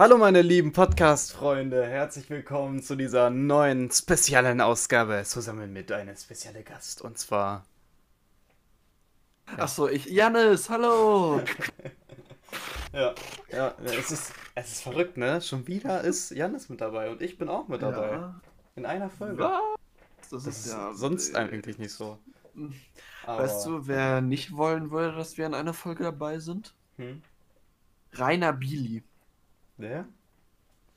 Hallo meine lieben Podcast-Freunde, herzlich willkommen zu dieser neuen speziellen Ausgabe zusammen mit einem speziellen Gast und zwar... Achso, ich, Janis, hallo! ja, ja, es ist, es ist verrückt, ne? Schon wieder ist Janis mit dabei und ich bin auch mit dabei. Ja. In einer Folge. Was? Das, ist ja sonst eigentlich nicht so. Aber, weißt du, wer nicht wollen würde, dass wir in einer Folge dabei sind? Hm? Rainer Bili. Wer?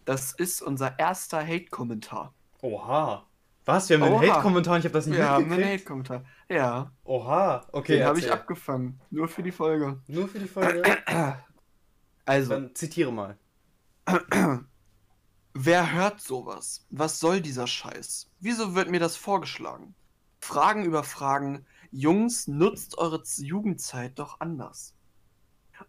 Das ist unser erster Hate-Kommentar. Oha. Was? Wir haben einen Hate-Kommentar? Ich habe das nicht Wir haben einen Hate-Kommentar. Ja. Oha. Okay. Den habe ich abgefangen. Nur für die Folge. Nur für die Folge? also. Dann zitiere mal. Wer hört sowas? Was soll dieser Scheiß? Wieso wird mir das vorgeschlagen? Fragen über Fragen. Jungs, nutzt eure Jugendzeit doch anders.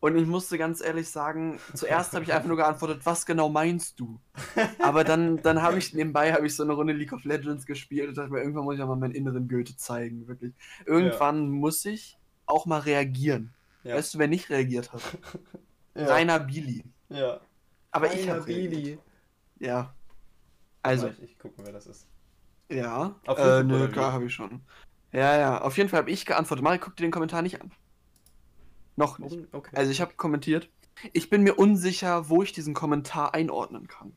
Und ich musste ganz ehrlich sagen, zuerst habe ich einfach nur geantwortet, was genau meinst du? Aber dann, dann habe ich nebenbei habe ich so eine Runde League of Legends gespielt und dachte mir, irgendwann muss ich auch mal meinen inneren Goethe zeigen, wirklich. Irgendwann ja. muss ich auch mal reagieren. Ja. Weißt du, wer nicht reagiert hat? Ja. Rainer Bili. Ja. Aber Rainer ich habe Bili. Ja. Also. Ich, ich gucke, wer das ist. Ja. Auf äh, nö, klar habe ich schon. Ja, ja. Auf jeden Fall habe ich geantwortet. Mari, guck dir den Kommentar nicht an. Noch nicht. Okay. Also ich habe kommentiert. Ich bin mir unsicher, wo ich diesen Kommentar einordnen kann.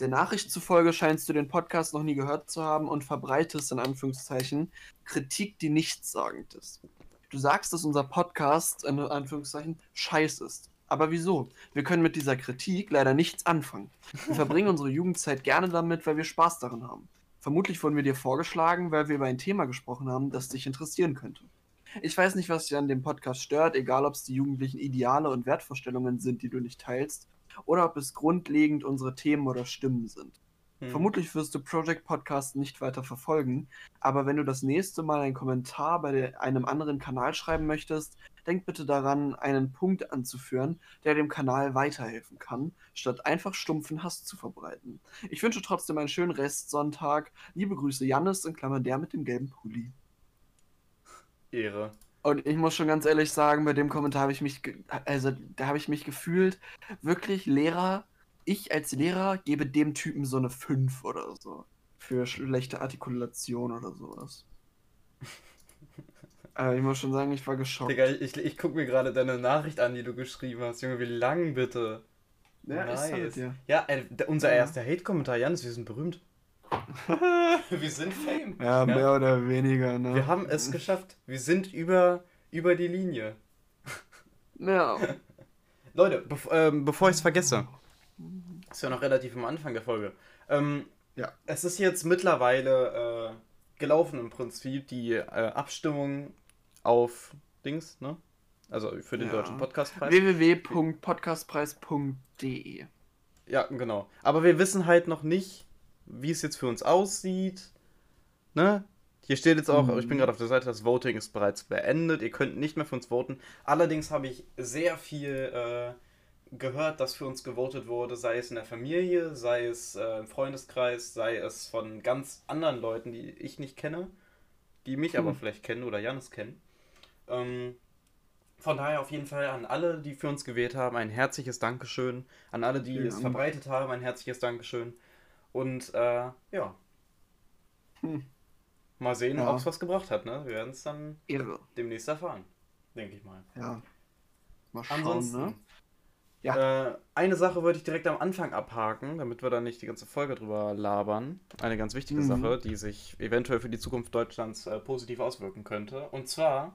Der Nachricht zufolge scheinst du den Podcast noch nie gehört zu haben und verbreitest in Anführungszeichen Kritik, die nichtssagend ist. Du sagst, dass unser Podcast in Anführungszeichen scheiß ist. Aber wieso? Wir können mit dieser Kritik leider nichts anfangen. Wir verbringen unsere Jugendzeit gerne damit, weil wir Spaß daran haben. Vermutlich wurden wir dir vorgeschlagen, weil wir über ein Thema gesprochen haben, das dich interessieren könnte. Ich weiß nicht, was dich an dem Podcast stört, egal ob es die jugendlichen Ideale und Wertvorstellungen sind, die du nicht teilst, oder ob es grundlegend unsere Themen oder Stimmen sind. Hm. Vermutlich wirst du Project Podcast nicht weiter verfolgen, aber wenn du das nächste Mal einen Kommentar bei einem anderen Kanal schreiben möchtest, denk bitte daran, einen Punkt anzuführen, der dem Kanal weiterhelfen kann, statt einfach stumpfen Hass zu verbreiten. Ich wünsche trotzdem einen schönen Restsonntag. Liebe Grüße, Jannis, in Klammern der mit dem gelben Pulli. Ehre. Und ich muss schon ganz ehrlich sagen, bei dem Kommentar habe ich mich, also da habe ich mich gefühlt, wirklich Lehrer, ich als Lehrer gebe dem Typen so eine 5 oder so. Für schlechte Artikulation oder sowas. Aber ich muss schon sagen, ich war geschockt. Digga, ich, ich gucke mir gerade deine Nachricht an, die du geschrieben hast. Junge, wie lang bitte? Ja, nice. ist halt, ja. ja, unser erster Hate-Kommentar, Janis, wir sind berühmt. wir sind Fame. Ja, mehr ja. oder weniger, ne? Wir haben es geschafft. Wir sind über, über die Linie. Ja. Leute, bev ähm, bevor ich es vergesse, ist ja noch relativ am Anfang der Folge. Ähm, ja. Es ist jetzt mittlerweile äh, gelaufen im Prinzip die äh, Abstimmung auf Dings, ne? Also für den ja. deutschen Podcastpreis. www.podcastpreis.de Ja, genau. Aber wir wissen halt noch nicht, wie es jetzt für uns aussieht. Ne? Hier steht jetzt auch, mhm. ich bin gerade auf der Seite, das Voting ist bereits beendet. Ihr könnt nicht mehr für uns voten. Allerdings habe ich sehr viel äh, gehört, dass für uns gewotet wurde, sei es in der Familie, sei es äh, im Freundeskreis, sei es von ganz anderen Leuten, die ich nicht kenne, die mich mhm. aber vielleicht kennen oder Janis kennen. Ähm, von daher auf jeden Fall an alle, die für uns gewählt haben, ein herzliches Dankeschön. An alle, die ja. es verbreitet haben, ein herzliches Dankeschön. Und äh, ja. Hm. Mal sehen, ja. ob es was gebracht hat. Ne? Wir werden es dann Irre. demnächst erfahren. Denke ich mal. Ja. Mal schauen, Ansonsten, ne? Ja. Äh, eine Sache wollte ich direkt am Anfang abhaken, damit wir da nicht die ganze Folge drüber labern. Eine ganz wichtige mhm. Sache, die sich eventuell für die Zukunft Deutschlands äh, positiv auswirken könnte. Und zwar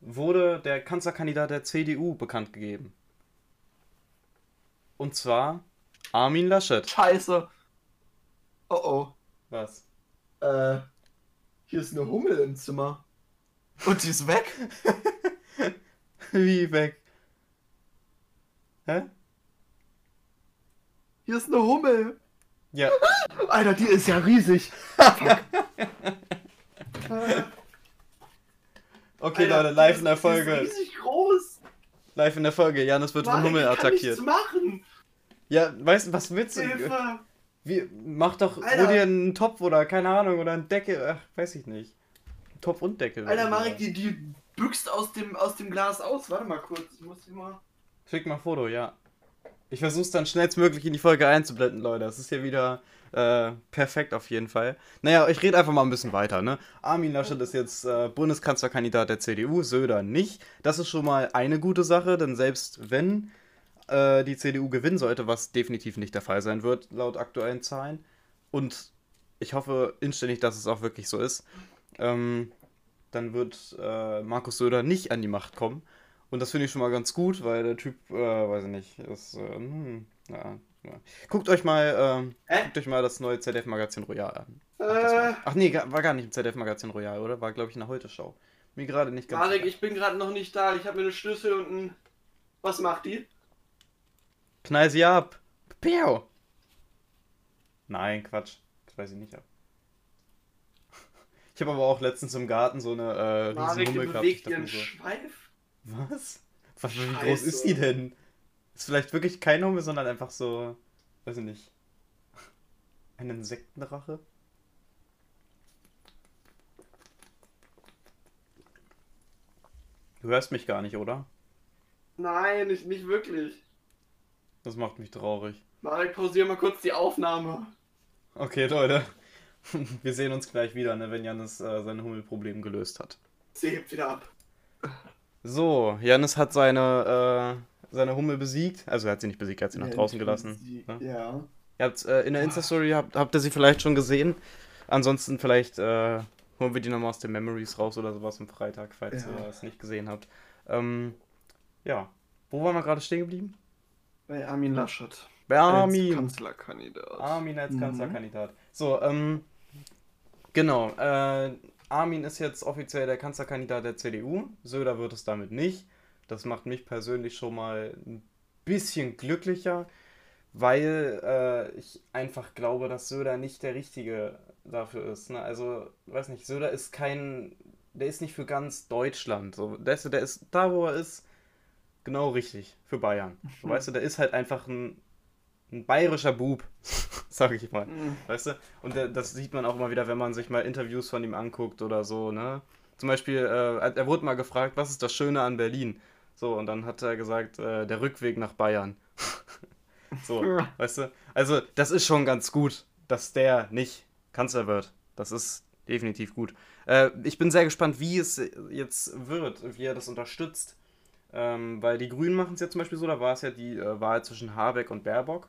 wurde der Kanzlerkandidat der CDU bekannt gegeben. Und zwar Armin Laschet. Scheiße. Oh oh. Was? Äh, hier ist eine Hummel im Zimmer. Und die ist weg? Wie weg? Hä? Hier ist eine Hummel. Ja. Alter, die ist ja riesig. okay, Alter, Leute, live in der Folge. Die ist riesig groß. Live in der Folge. Janus wird von Hummel attackiert. Kann machen. Ja, weißt du, was willst du? Hilfe. Wie, mach doch Alter. dir einen Topf oder keine Ahnung oder einen Deckel, ach, weiß ich nicht. Topf und Deckel. Alter, Marek, die, die büchst aus dem, aus dem Glas aus. Warte mal kurz, ich muss die mal. Schick mal ein Foto, ja. Ich versuche es dann schnellstmöglich in die Folge einzublenden, Leute. Das ist hier wieder äh, perfekt auf jeden Fall. Naja, ich rede einfach mal ein bisschen weiter. Ne? Armin Laschet ist jetzt äh, Bundeskanzlerkandidat der CDU, Söder nicht. Das ist schon mal eine gute Sache, denn selbst wenn äh, die CDU gewinnen sollte, was definitiv nicht der Fall sein wird, laut aktuellen Zahlen, und ich hoffe inständig, dass es auch wirklich so ist, ähm, dann wird äh, Markus Söder nicht an die Macht kommen. Und das finde ich schon mal ganz gut, weil der Typ, äh, weiß ich nicht, ist, äh, hm, ja, ja. Guckt euch mal, äh, guckt euch mal das neue ZDF-Magazin Royal an. Äh. Ach nee, war gar nicht im ZDF-Magazin Royal, oder? War, glaube ich, in der Heute-Show. Mir gerade nicht ganz. Marek, ich bin gerade noch nicht da. Ich habe mir eine Schlüssel und ein. Was macht die? Knall sie ab. Piau. Nein, Quatsch. Das weiß ich nicht ab. Ich habe aber auch letztens im Garten so eine äh, riesen Hummel gehabt. Ich ihren so, Schweif? Was? Was wie groß ist die denn? Ist vielleicht wirklich kein Hummel, sondern einfach so, weiß ich nicht, ein Insektenrache? Du hörst mich gar nicht, oder? Nein, nicht, nicht wirklich. Das macht mich traurig. Marek, pausiere mal kurz die Aufnahme. Okay, Leute. Wir sehen uns gleich wieder, ne, wenn Janis äh, sein Hummelproblem gelöst hat. Sie hebt wieder ab. So, Janis hat seine, äh, seine Hummel besiegt. Also er hat sie nicht besiegt, er hat sie nach draußen gelassen. Sie, ne? Ja. Ihr habt äh, in der Insta-Story habt, habt ihr sie vielleicht schon gesehen. Ansonsten vielleicht äh, holen wir die nochmal aus den Memories raus oder sowas am Freitag, falls ja. ihr es nicht gesehen habt. Ähm, ja. Wo waren wir gerade stehen geblieben? Bei Armin Laschet. Bei Armin. Als Kanzlerkandidat. Armin als mhm. Kanzlerkandidat. So, ähm, genau. Äh, Armin ist jetzt offiziell der Kanzlerkandidat der CDU. Söder wird es damit nicht. Das macht mich persönlich schon mal ein bisschen glücklicher, weil äh, ich einfach glaube, dass Söder nicht der Richtige dafür ist. Ne? Also, weiß nicht, Söder ist kein, der ist nicht für ganz Deutschland. So, der, ist, der ist da, wo er ist, genau richtig für Bayern. So, weißt du, der ist halt einfach ein, ein bayerischer Bub, sag ich mal. Mhm. Weißt du? Und das sieht man auch immer wieder, wenn man sich mal Interviews von ihm anguckt oder so, ne? Zum Beispiel, äh, er wurde mal gefragt, was ist das Schöne an Berlin? So, und dann hat er gesagt, äh, der Rückweg nach Bayern. so, weißt du? Also, das ist schon ganz gut, dass der nicht Kanzler wird. Das ist definitiv gut. Äh, ich bin sehr gespannt, wie es jetzt wird, wie er das unterstützt. Ähm, weil die Grünen machen es ja zum Beispiel so, da war es ja die äh, Wahl zwischen Habeck und Baerbock.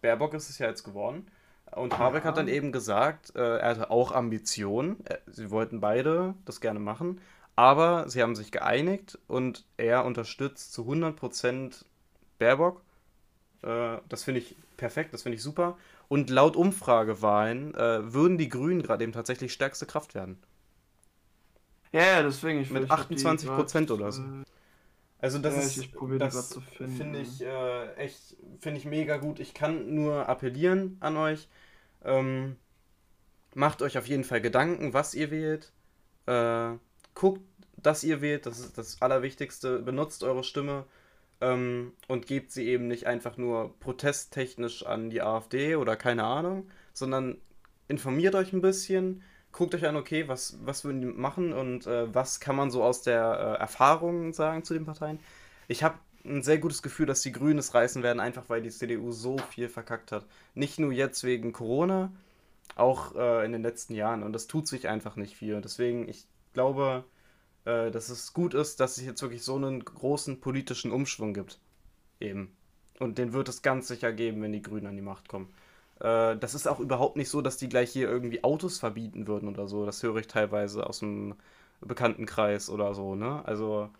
Baerbock ist es ja jetzt geworden. Und Habeck ja. hat dann eben gesagt, äh, er hatte auch Ambitionen. Äh, sie wollten beide das gerne machen. Aber sie haben sich geeinigt und er unterstützt zu 100% Baerbock. Äh, das finde ich perfekt, das finde ich super. Und laut Umfragewahlen äh, würden die Grünen gerade eben tatsächlich stärkste Kraft werden. Ja, ja deswegen. Ich Mit 28 Prozent oder so. Also das ja, ist, das finde ich äh, echt, finde ich mega gut. Ich kann nur appellieren an euch. Ähm, macht euch auf jeden Fall Gedanken, was ihr wählt. Äh, guckt, dass ihr wählt, das ist das Allerwichtigste. Benutzt eure Stimme ähm, und gebt sie eben nicht einfach nur protesttechnisch an die AfD oder keine Ahnung, sondern informiert euch ein bisschen, guckt euch an, okay, was, was würden die machen und äh, was kann man so aus der äh, Erfahrung sagen zu den Parteien. Ich habe ein sehr gutes Gefühl, dass die Grünen es reißen werden, einfach weil die CDU so viel verkackt hat. Nicht nur jetzt wegen Corona, auch äh, in den letzten Jahren. Und das tut sich einfach nicht viel. Deswegen, ich glaube, äh, dass es gut ist, dass es jetzt wirklich so einen großen politischen Umschwung gibt. Eben. Und den wird es ganz sicher geben, wenn die Grünen an die Macht kommen. Äh, das ist auch überhaupt nicht so, dass die gleich hier irgendwie Autos verbieten würden oder so. Das höre ich teilweise aus dem Bekanntenkreis oder so, ne? Also,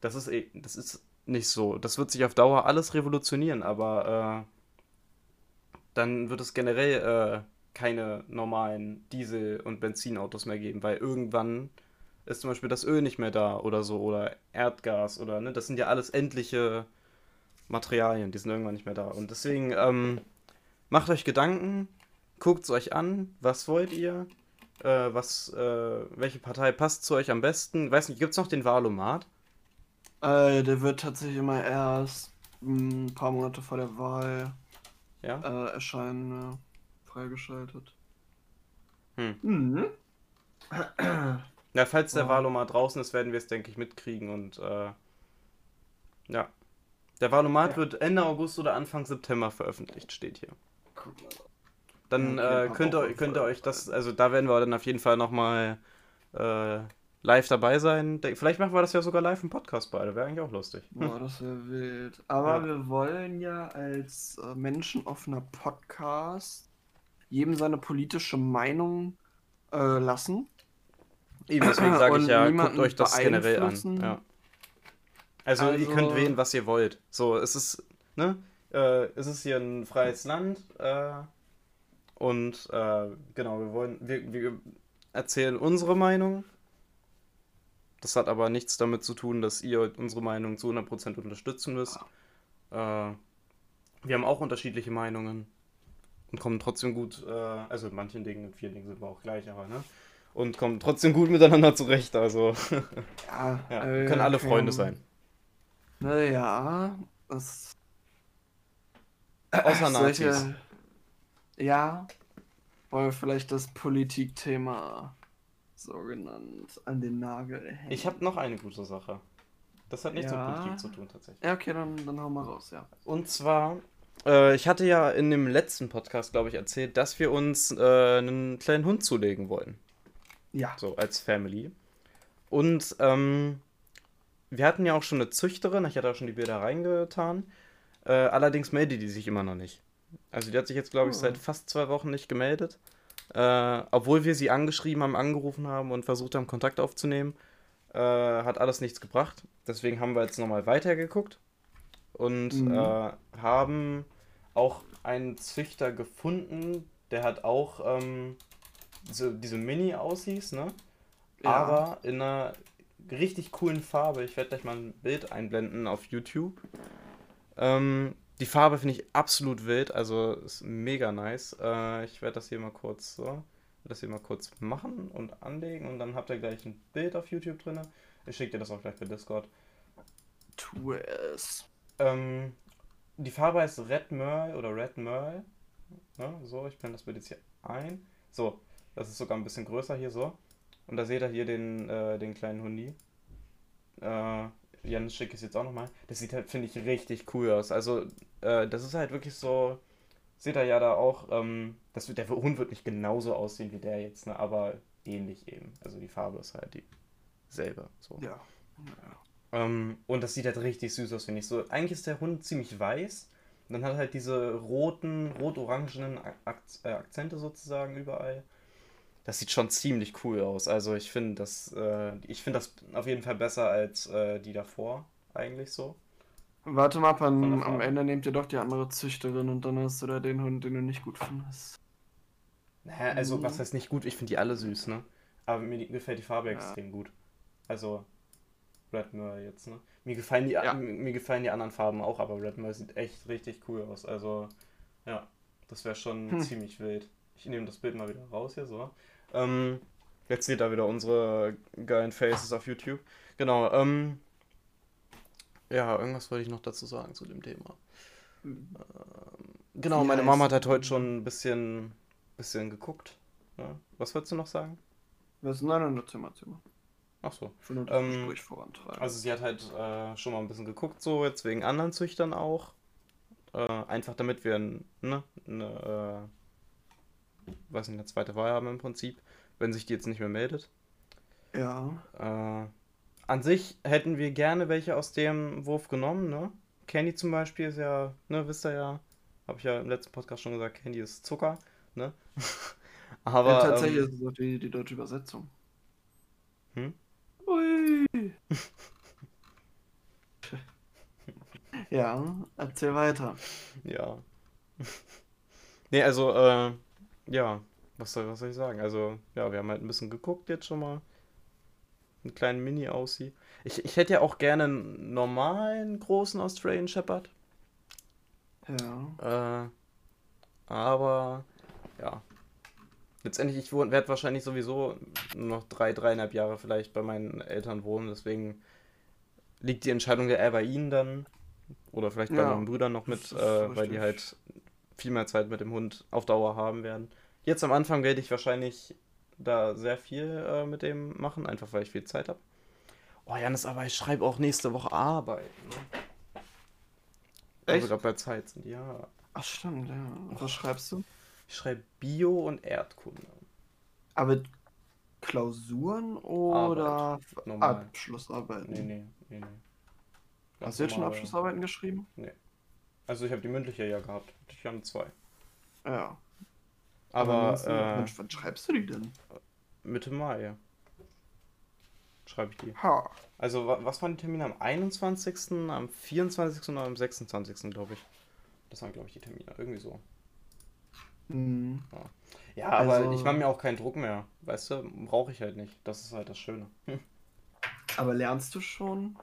das ist, eh, das ist nicht so. Das wird sich auf Dauer alles revolutionieren, aber äh, dann wird es generell äh, keine normalen Diesel- und Benzinautos mehr geben, weil irgendwann ist zum Beispiel das Öl nicht mehr da oder so oder Erdgas oder ne, das sind ja alles endliche Materialien, die sind irgendwann nicht mehr da. Und deswegen, ähm, macht euch Gedanken, guckt es euch an, was wollt ihr, äh, was, äh, welche Partei passt zu euch am besten. Weiß nicht, gibt es noch den Wahlomat? Äh, der wird tatsächlich immer erst ein paar Monate vor der Wahl ja? äh, erscheinen, äh, freigeschaltet. Hm. Mhm. Ja, falls der oh. Wahlomat draußen ist, werden wir es, denke ich, mitkriegen und äh, ja, Der Valomat ja. wird Ende August oder Anfang September veröffentlicht, steht hier. Dann okay, äh, könnt, ihr, könnt ihr euch das, also da werden wir dann auf jeden Fall nochmal äh, live dabei sein. Vielleicht machen wir das ja sogar live im Podcast beide, wäre eigentlich auch lustig. Boah, das wäre wild. Aber ja. wir wollen ja als äh, menschenoffener Podcast jedem seine politische Meinung äh, lassen. Eben, deswegen sage ich ja, guckt euch das generell an. Ja. Also, also, ihr könnt also wählen, was ihr wollt. So, es ist, ne? Äh, es ist hier ein freies Land. Äh, und äh, genau, wir wollen, wir, wir erzählen unsere Meinung. Das hat aber nichts damit zu tun, dass ihr unsere Meinung zu 100% unterstützen müsst. Äh, wir haben auch unterschiedliche Meinungen und kommen trotzdem gut, äh, also in manchen Dingen, in vielen Dingen sind wir auch gleich, aber ne? Und kommen trotzdem gut miteinander zurecht, also ja, ja äh, können alle Freunde sein. Naja, das. Außer Nazis. Solche, ja, wollen wir vielleicht das Politikthema so genannt an den Nagel hängen. Ich habe noch eine gute Sache. Das hat nichts ja. mit Politik zu tun, tatsächlich. Ja, okay, dann, dann hau mal raus, ja. Und zwar äh, ich hatte ja in dem letzten Podcast, glaube ich, erzählt, dass wir uns äh, einen kleinen Hund zulegen wollen. Ja. So, als Family. Und ähm, wir hatten ja auch schon eine Züchterin, ich hatte auch schon die Bilder reingetan. Äh, allerdings meldet die sich immer noch nicht. Also die hat sich jetzt, glaube ich, oh. seit fast zwei Wochen nicht gemeldet. Äh, obwohl wir sie angeschrieben haben, angerufen haben und versucht haben, Kontakt aufzunehmen, äh, hat alles nichts gebracht. Deswegen haben wir jetzt nochmal weitergeguckt und mhm. äh, haben auch einen Züchter gefunden, der hat auch ähm, so, diese Mini aushieß, ne? Ja. Aber in einer richtig coolen Farbe. Ich werde gleich mal ein Bild einblenden auf YouTube. Ähm, die Farbe finde ich absolut wild, also ist mega nice. Äh, ich werde das hier mal kurz so, das hier mal kurz machen und anlegen und dann habt ihr gleich ein Bild auf YouTube drin. Ich schicke dir das auch gleich per Discord. Tu es. Ähm, die Farbe heißt Red Merle oder Red Merle. Ne? So, ich blende das Bild jetzt hier ein. So, das ist sogar ein bisschen größer hier so. Und da seht ihr hier den, äh, den kleinen Hundi. Äh, Jan schicke es jetzt auch nochmal. Das sieht halt, finde ich, richtig cool aus. Also, äh, das ist halt wirklich so. Seht ihr ja da auch, ähm, das der Hund wird nicht genauso aussehen wie der jetzt, ne? aber ähnlich eben. Also die Farbe ist halt dieselbe. So. Ja. ja. Ähm, und das sieht halt richtig süß aus, finde ich. So, eigentlich ist der Hund ziemlich weiß. Und dann hat er halt diese roten, rot-orangenen Ak äh, Akzente sozusagen überall. Das sieht schon ziemlich cool aus. Also ich finde das, äh, ich finde das auf jeden Fall besser als äh, die davor, eigentlich so. Warte mal, am, am Ende nehmt ihr doch die andere Züchterin und dann hast du da den Hund, den du nicht gut findest. Naja, also mhm. was heißt nicht gut? Ich finde die alle süß, ne? Aber mir gefällt die Farbe ja. extrem gut. Also, Red Merle jetzt, ne? Mir gefallen, die, ja. mir gefallen die anderen Farben auch, aber Red Merle sieht echt richtig cool aus. Also, ja, das wäre schon hm. ziemlich wild. Ich nehme das Bild mal wieder raus hier, so. Ähm, jetzt seht ihr wieder unsere geilen Faces auf YouTube. Genau, ähm, ja, irgendwas wollte ich noch dazu sagen zu dem Thema. Ähm, genau, meine Mama hat halt heute schon ein bisschen, bisschen geguckt. Ne? Was wolltest du noch sagen? Was? Nein, nein, nein, Zimmer, Zimmer. Ach so. Ähm, also sie hat halt äh, schon mal ein bisschen geguckt, so jetzt wegen anderen Züchtern auch. Äh, einfach damit wir ne, eine, äh, weiß nicht, eine zweite Wahl haben im Prinzip, wenn sich die jetzt nicht mehr meldet. Ja. Äh, an sich hätten wir gerne welche aus dem Wurf genommen, ne? Candy zum Beispiel ist ja, ne, wisst ihr ja, habe ich ja im letzten Podcast schon gesagt, Candy ist Zucker, ne? Aber. Ja, tatsächlich ähm, ist es auch die, die deutsche Übersetzung. Hm? Ui. ja, erzähl weiter. Ja. nee, also, äh, ja, was soll, was soll ich sagen? Also, ja, wir haben halt ein bisschen geguckt jetzt schon mal. Einen kleinen Mini aussieht. Ich, ich hätte ja auch gerne einen normalen großen Australian Shepherd. Ja. Äh, aber, ja, letztendlich, ich werde wahrscheinlich sowieso noch drei, dreieinhalb Jahre vielleicht bei meinen Eltern wohnen, deswegen liegt die Entscheidung ja eher bei ihnen dann. Oder vielleicht bei ja, meinen Brüdern noch mit, äh, weil die halt viel mehr Zeit mit dem Hund auf Dauer haben werden. Jetzt am Anfang werde ich wahrscheinlich da sehr viel äh, mit dem machen, einfach weil ich viel Zeit habe. Oh, Janis, aber ich schreibe auch nächste Woche Arbeit. Ne? Echt? Also gerade bei Zeit sind, ja. Ach stimmt, ja. Was schreibst du? Ich schreibe Bio und Erdkunde. Aber Klausuren oder Abschlussarbeiten? Nee, nee, nee, nee. Hast du jetzt schon Abschlussarbeiten geschrieben? Nee. Also ich habe die mündliche ja gehabt. Ich habe zwei. Ja. Aber, Aber äh, wann, schreibst du die denn? Mitte Mai. Schreibe ich die. Ha. Also was waren die Termine? Am 21., am 24. und am 26. glaube ich. Das waren glaube ich die Termine. Irgendwie so. Mhm. Ja. ja, aber also, ich mache mir auch keinen Druck mehr. Weißt du, brauche ich halt nicht. Das ist halt das Schöne. Aber lernst du schon?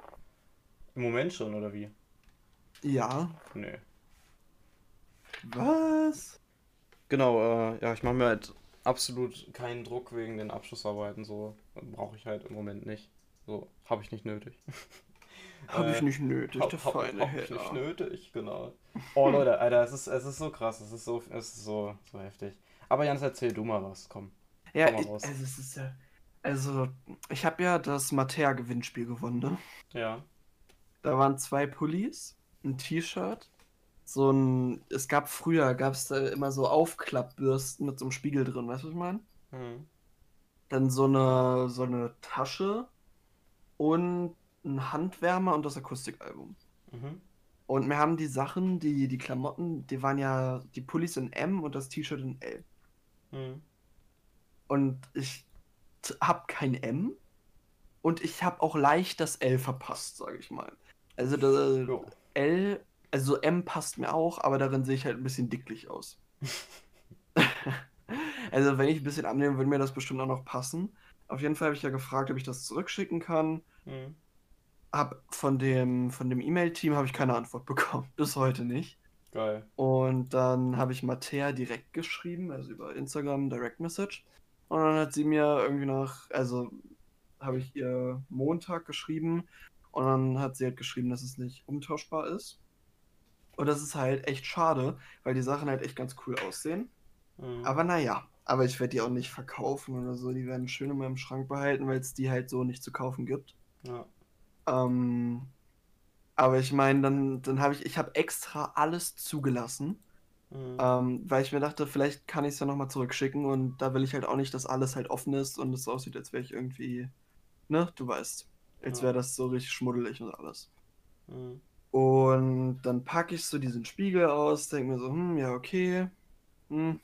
Im Moment schon, oder wie? Ja. Nee. Was? Genau, äh, ja, ich mache mir halt absolut keinen Druck wegen den Abschlussarbeiten. So brauche ich halt im Moment nicht. So habe ich nicht nötig. Habe ich äh, nicht nötig, hab, der hab, feine hab ich nicht nötig, genau. Oh Leute, Alter, es ist, es ist so krass, es ist so, es ist so, so heftig. Aber Jans, erzähl du mal was, komm. Ja, komm also es ist ja, also ich habe ja das Matea-Gewinnspiel gewonnen, ne? Ja. Da waren zwei Pullis, ein T-Shirt, so ein, es gab früher, gab es da immer so Aufklappbürsten mit so einem Spiegel drin, weißt du, was ich meine? Mhm. Dann so eine, so eine Tasche und ein Handwärmer und das Akustikalbum. Mhm. Und wir haben die Sachen, die, die Klamotten, die waren ja, die Pullis in M und das T-Shirt in L. Mhm. Und ich hab kein M und ich hab auch leicht das L verpasst, sage ich mal. Also das jo. L, also M passt mir auch, aber darin sehe ich halt ein bisschen dicklich aus. also wenn ich ein bisschen annehme, würde mir das bestimmt auch noch passen. Auf jeden Fall habe ich ja gefragt, ob ich das zurückschicken kann. Mhm hab von dem von dem E-Mail-Team habe ich keine Antwort bekommen. Bis heute nicht. Geil. Und dann habe ich Mattea direkt geschrieben, also über Instagram Direct Message. Und dann hat sie mir irgendwie nach, also habe ich ihr Montag geschrieben und dann hat sie halt geschrieben, dass es nicht umtauschbar ist. Und das ist halt echt schade, weil die Sachen halt echt ganz cool aussehen. Mhm. Aber naja, aber ich werde die auch nicht verkaufen oder so. Die werden schön in meinem Schrank behalten, weil es die halt so nicht zu kaufen gibt. Ja. Ähm, aber ich meine, dann, dann habe ich, ich habe extra alles zugelassen, mhm. ähm, weil ich mir dachte, vielleicht kann ich es ja nochmal zurückschicken und da will ich halt auch nicht, dass alles halt offen ist und es aussieht, als wäre ich irgendwie, ne, du weißt, als wäre das so richtig schmuddelig und alles. Mhm. Und dann packe ich so diesen Spiegel aus, denke mir so, hm, ja, okay, hm,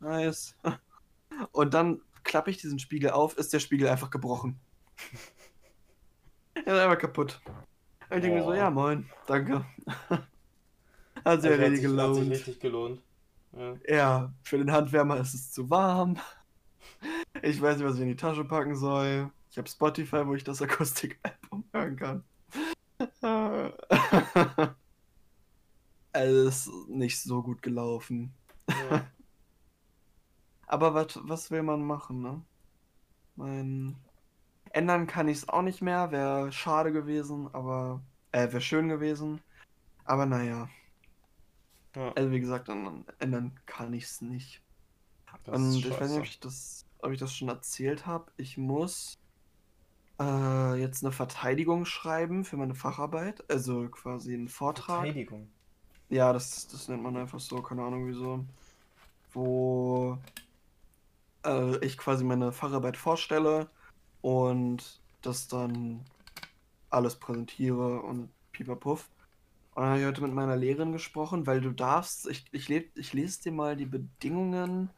nice. Und dann klappe ich diesen Spiegel auf, ist der Spiegel einfach gebrochen. Er ist einfach kaputt. Ich denke mir so, ja moin, danke. hat sich also ja richtig gelohnt. Hat sich richtig gelohnt. Ja. ja, für den Handwärmer ist es zu warm. Ich weiß nicht, was ich in die Tasche packen soll. Ich habe Spotify, wo ich das Akustikalbum hören kann. Alles nicht so gut gelaufen. Ja. Aber was, was will man machen, ne? Mein Ändern kann ich es auch nicht mehr. Wäre schade gewesen, aber. Äh, wäre schön gewesen. Aber naja. Ja. Also wie gesagt, ändern kann ich es nicht. Das Und ich weiß nicht, ob ich das, ob ich das schon erzählt habe. Ich muss äh, jetzt eine Verteidigung schreiben für meine Facharbeit. Also quasi einen Vortrag. Verteidigung. Ja, das, das nennt man einfach so, keine Ahnung wieso. Wo äh, ich quasi meine Facharbeit vorstelle und das dann alles präsentiere und pipapuff. Und dann habe ich heute mit meiner Lehrerin gesprochen, weil du darfst, ich, ich, ich lese dir mal die Bedingungen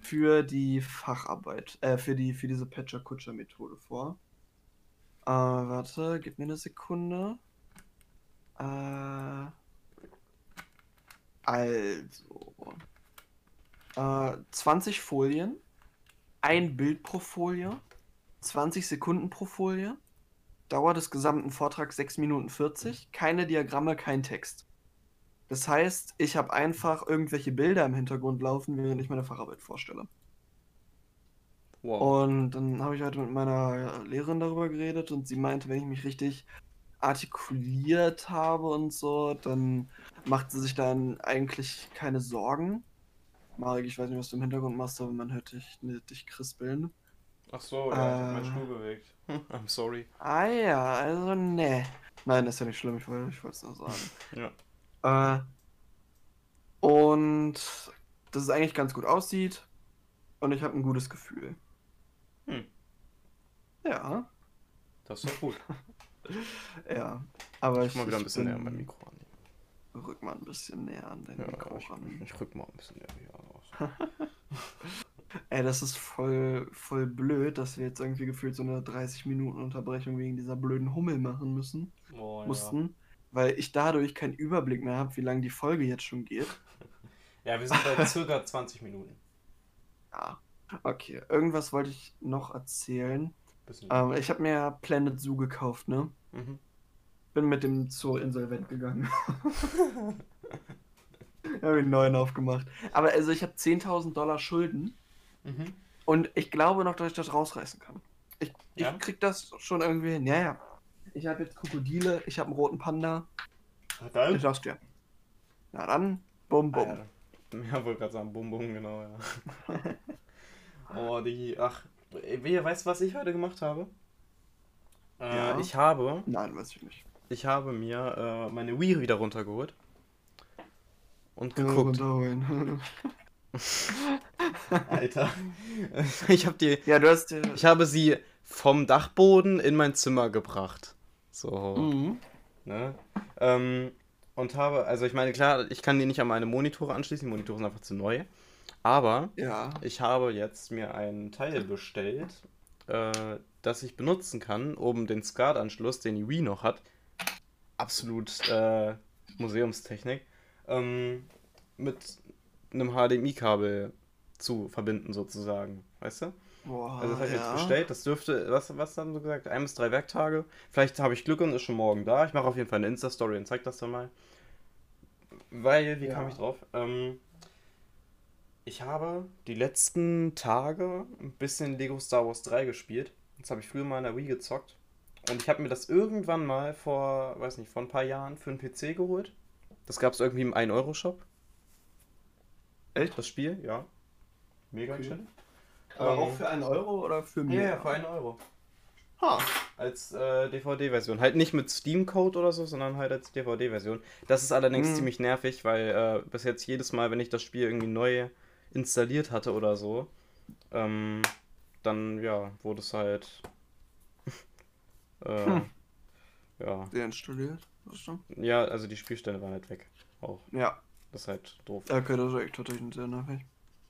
für die Facharbeit, äh, für, die, für diese Patcher-Kutscher-Methode vor. Äh, warte, gib mir eine Sekunde. Äh, also. Äh, 20 Folien, ein Bild pro Folie, 20 Sekunden pro Folie. Dauer des gesamten Vortrags 6 Minuten 40. Keine Diagramme, kein Text. Das heißt, ich habe einfach irgendwelche Bilder im Hintergrund laufen, während ich meine Facharbeit vorstelle. Wow. Und dann habe ich heute mit meiner Lehrerin darüber geredet und sie meinte, wenn ich mich richtig artikuliert habe und so, dann macht sie sich dann eigentlich keine Sorgen. Marek, ich weiß nicht, was du im Hintergrund machst, aber man hört dich, dich krispeln. Ach so, ja, äh, mein Stuhl bewegt. I'm sorry. Ah ja, also ne. Nein, ist ja nicht schlimm, ich wollte ich es nur sagen. ja. Äh, und dass es eigentlich ganz gut aussieht. Und ich habe ein gutes Gefühl. Ja. Das ist doch gut. ja, aber ich, ich mal wieder ein bisschen näher an mein Mikro an. Rück mal ein bisschen näher an dein ja, Mikro ich, ran. Ich rück mal ein bisschen näher hier raus. Ey, das ist voll, voll blöd, dass wir jetzt irgendwie gefühlt so eine 30 Minuten Unterbrechung wegen dieser blöden Hummel machen müssen. Oh, mussten. Ja. Weil ich dadurch keinen Überblick mehr habe, wie lange die Folge jetzt schon geht. Ja, wir sind bei circa 20 Minuten. Ja. Okay, irgendwas wollte ich noch erzählen. Ähm, ich habe mir Planet Zoo gekauft, ne? Mhm. Bin mit dem Zoo insolvent gegangen. habe einen neuen aufgemacht. Aber also ich habe 10.000 Dollar Schulden. Mhm. Und ich glaube noch, dass ich das rausreißen kann. Ich, ja? ich krieg das schon irgendwie hin. Ja, ja. Ich habe jetzt Krokodile, ich habe einen roten Panda. Na dann? Ich sag's dir. Na dann, bum bum. Ah, ja, ja wollte gerade sagen, bum bum, genau, ja. oh, die, ach, wer weiß, was ich heute gemacht habe? Äh, ja. Ich habe. Nein, weiß ich nicht. Ich habe mir äh, meine Wii wieder runtergeholt. Und geguckt. Alter. Ich habe die. Ja, du hast. Die... Ich habe sie vom Dachboden in mein Zimmer gebracht. So. Mhm. Ne? Ähm, und habe, also ich meine, klar, ich kann die nicht an meine Monitore anschließen, die Monitore sind einfach zu neu. Aber ja. ich habe jetzt mir ein Teil bestellt, äh, das ich benutzen kann, um den SCART-Anschluss, den die Wii noch hat. Absolut äh, Museumstechnik. Ähm, mit einem HDMI-Kabel zu verbinden, sozusagen. Weißt du? Boah, also das habe ich ja. jetzt bestellt. Das dürfte, was, was haben sie gesagt? Ein bis drei Werktage. Vielleicht habe ich Glück und ist schon morgen da. Ich mache auf jeden Fall eine Insta-Story und zeig das dann mal. Weil, wie ja. kam ich drauf? Ähm, ich habe die letzten Tage ein bisschen Lego Star Wars 3 gespielt. Das habe ich früher mal in der Wii gezockt. Und ich habe mir das irgendwann mal vor, weiß nicht, vor ein paar Jahren für einen PC geholt. Das gab es irgendwie im 1-Euro-Shop. Echt? Das Spiel, ja. Mega okay. schön. Aber ähm, auch für einen Euro oder für mehr? Ja, für einen Euro. Ha. Als äh, DVD-Version. Halt nicht mit Steam-Code oder so, sondern halt als DVD-Version. Das ist allerdings hm. ziemlich nervig, weil äh, bis jetzt jedes Mal, wenn ich das Spiel irgendwie neu installiert hatte oder so, ähm, dann ja, wurde es halt. äh, hm. Ja. Deinstalliert? Was Ja, also die Spielstände waren halt weg. Auch. Ja. Das ist halt doof. Okay, das ist echt tatsächlich sehr nervig.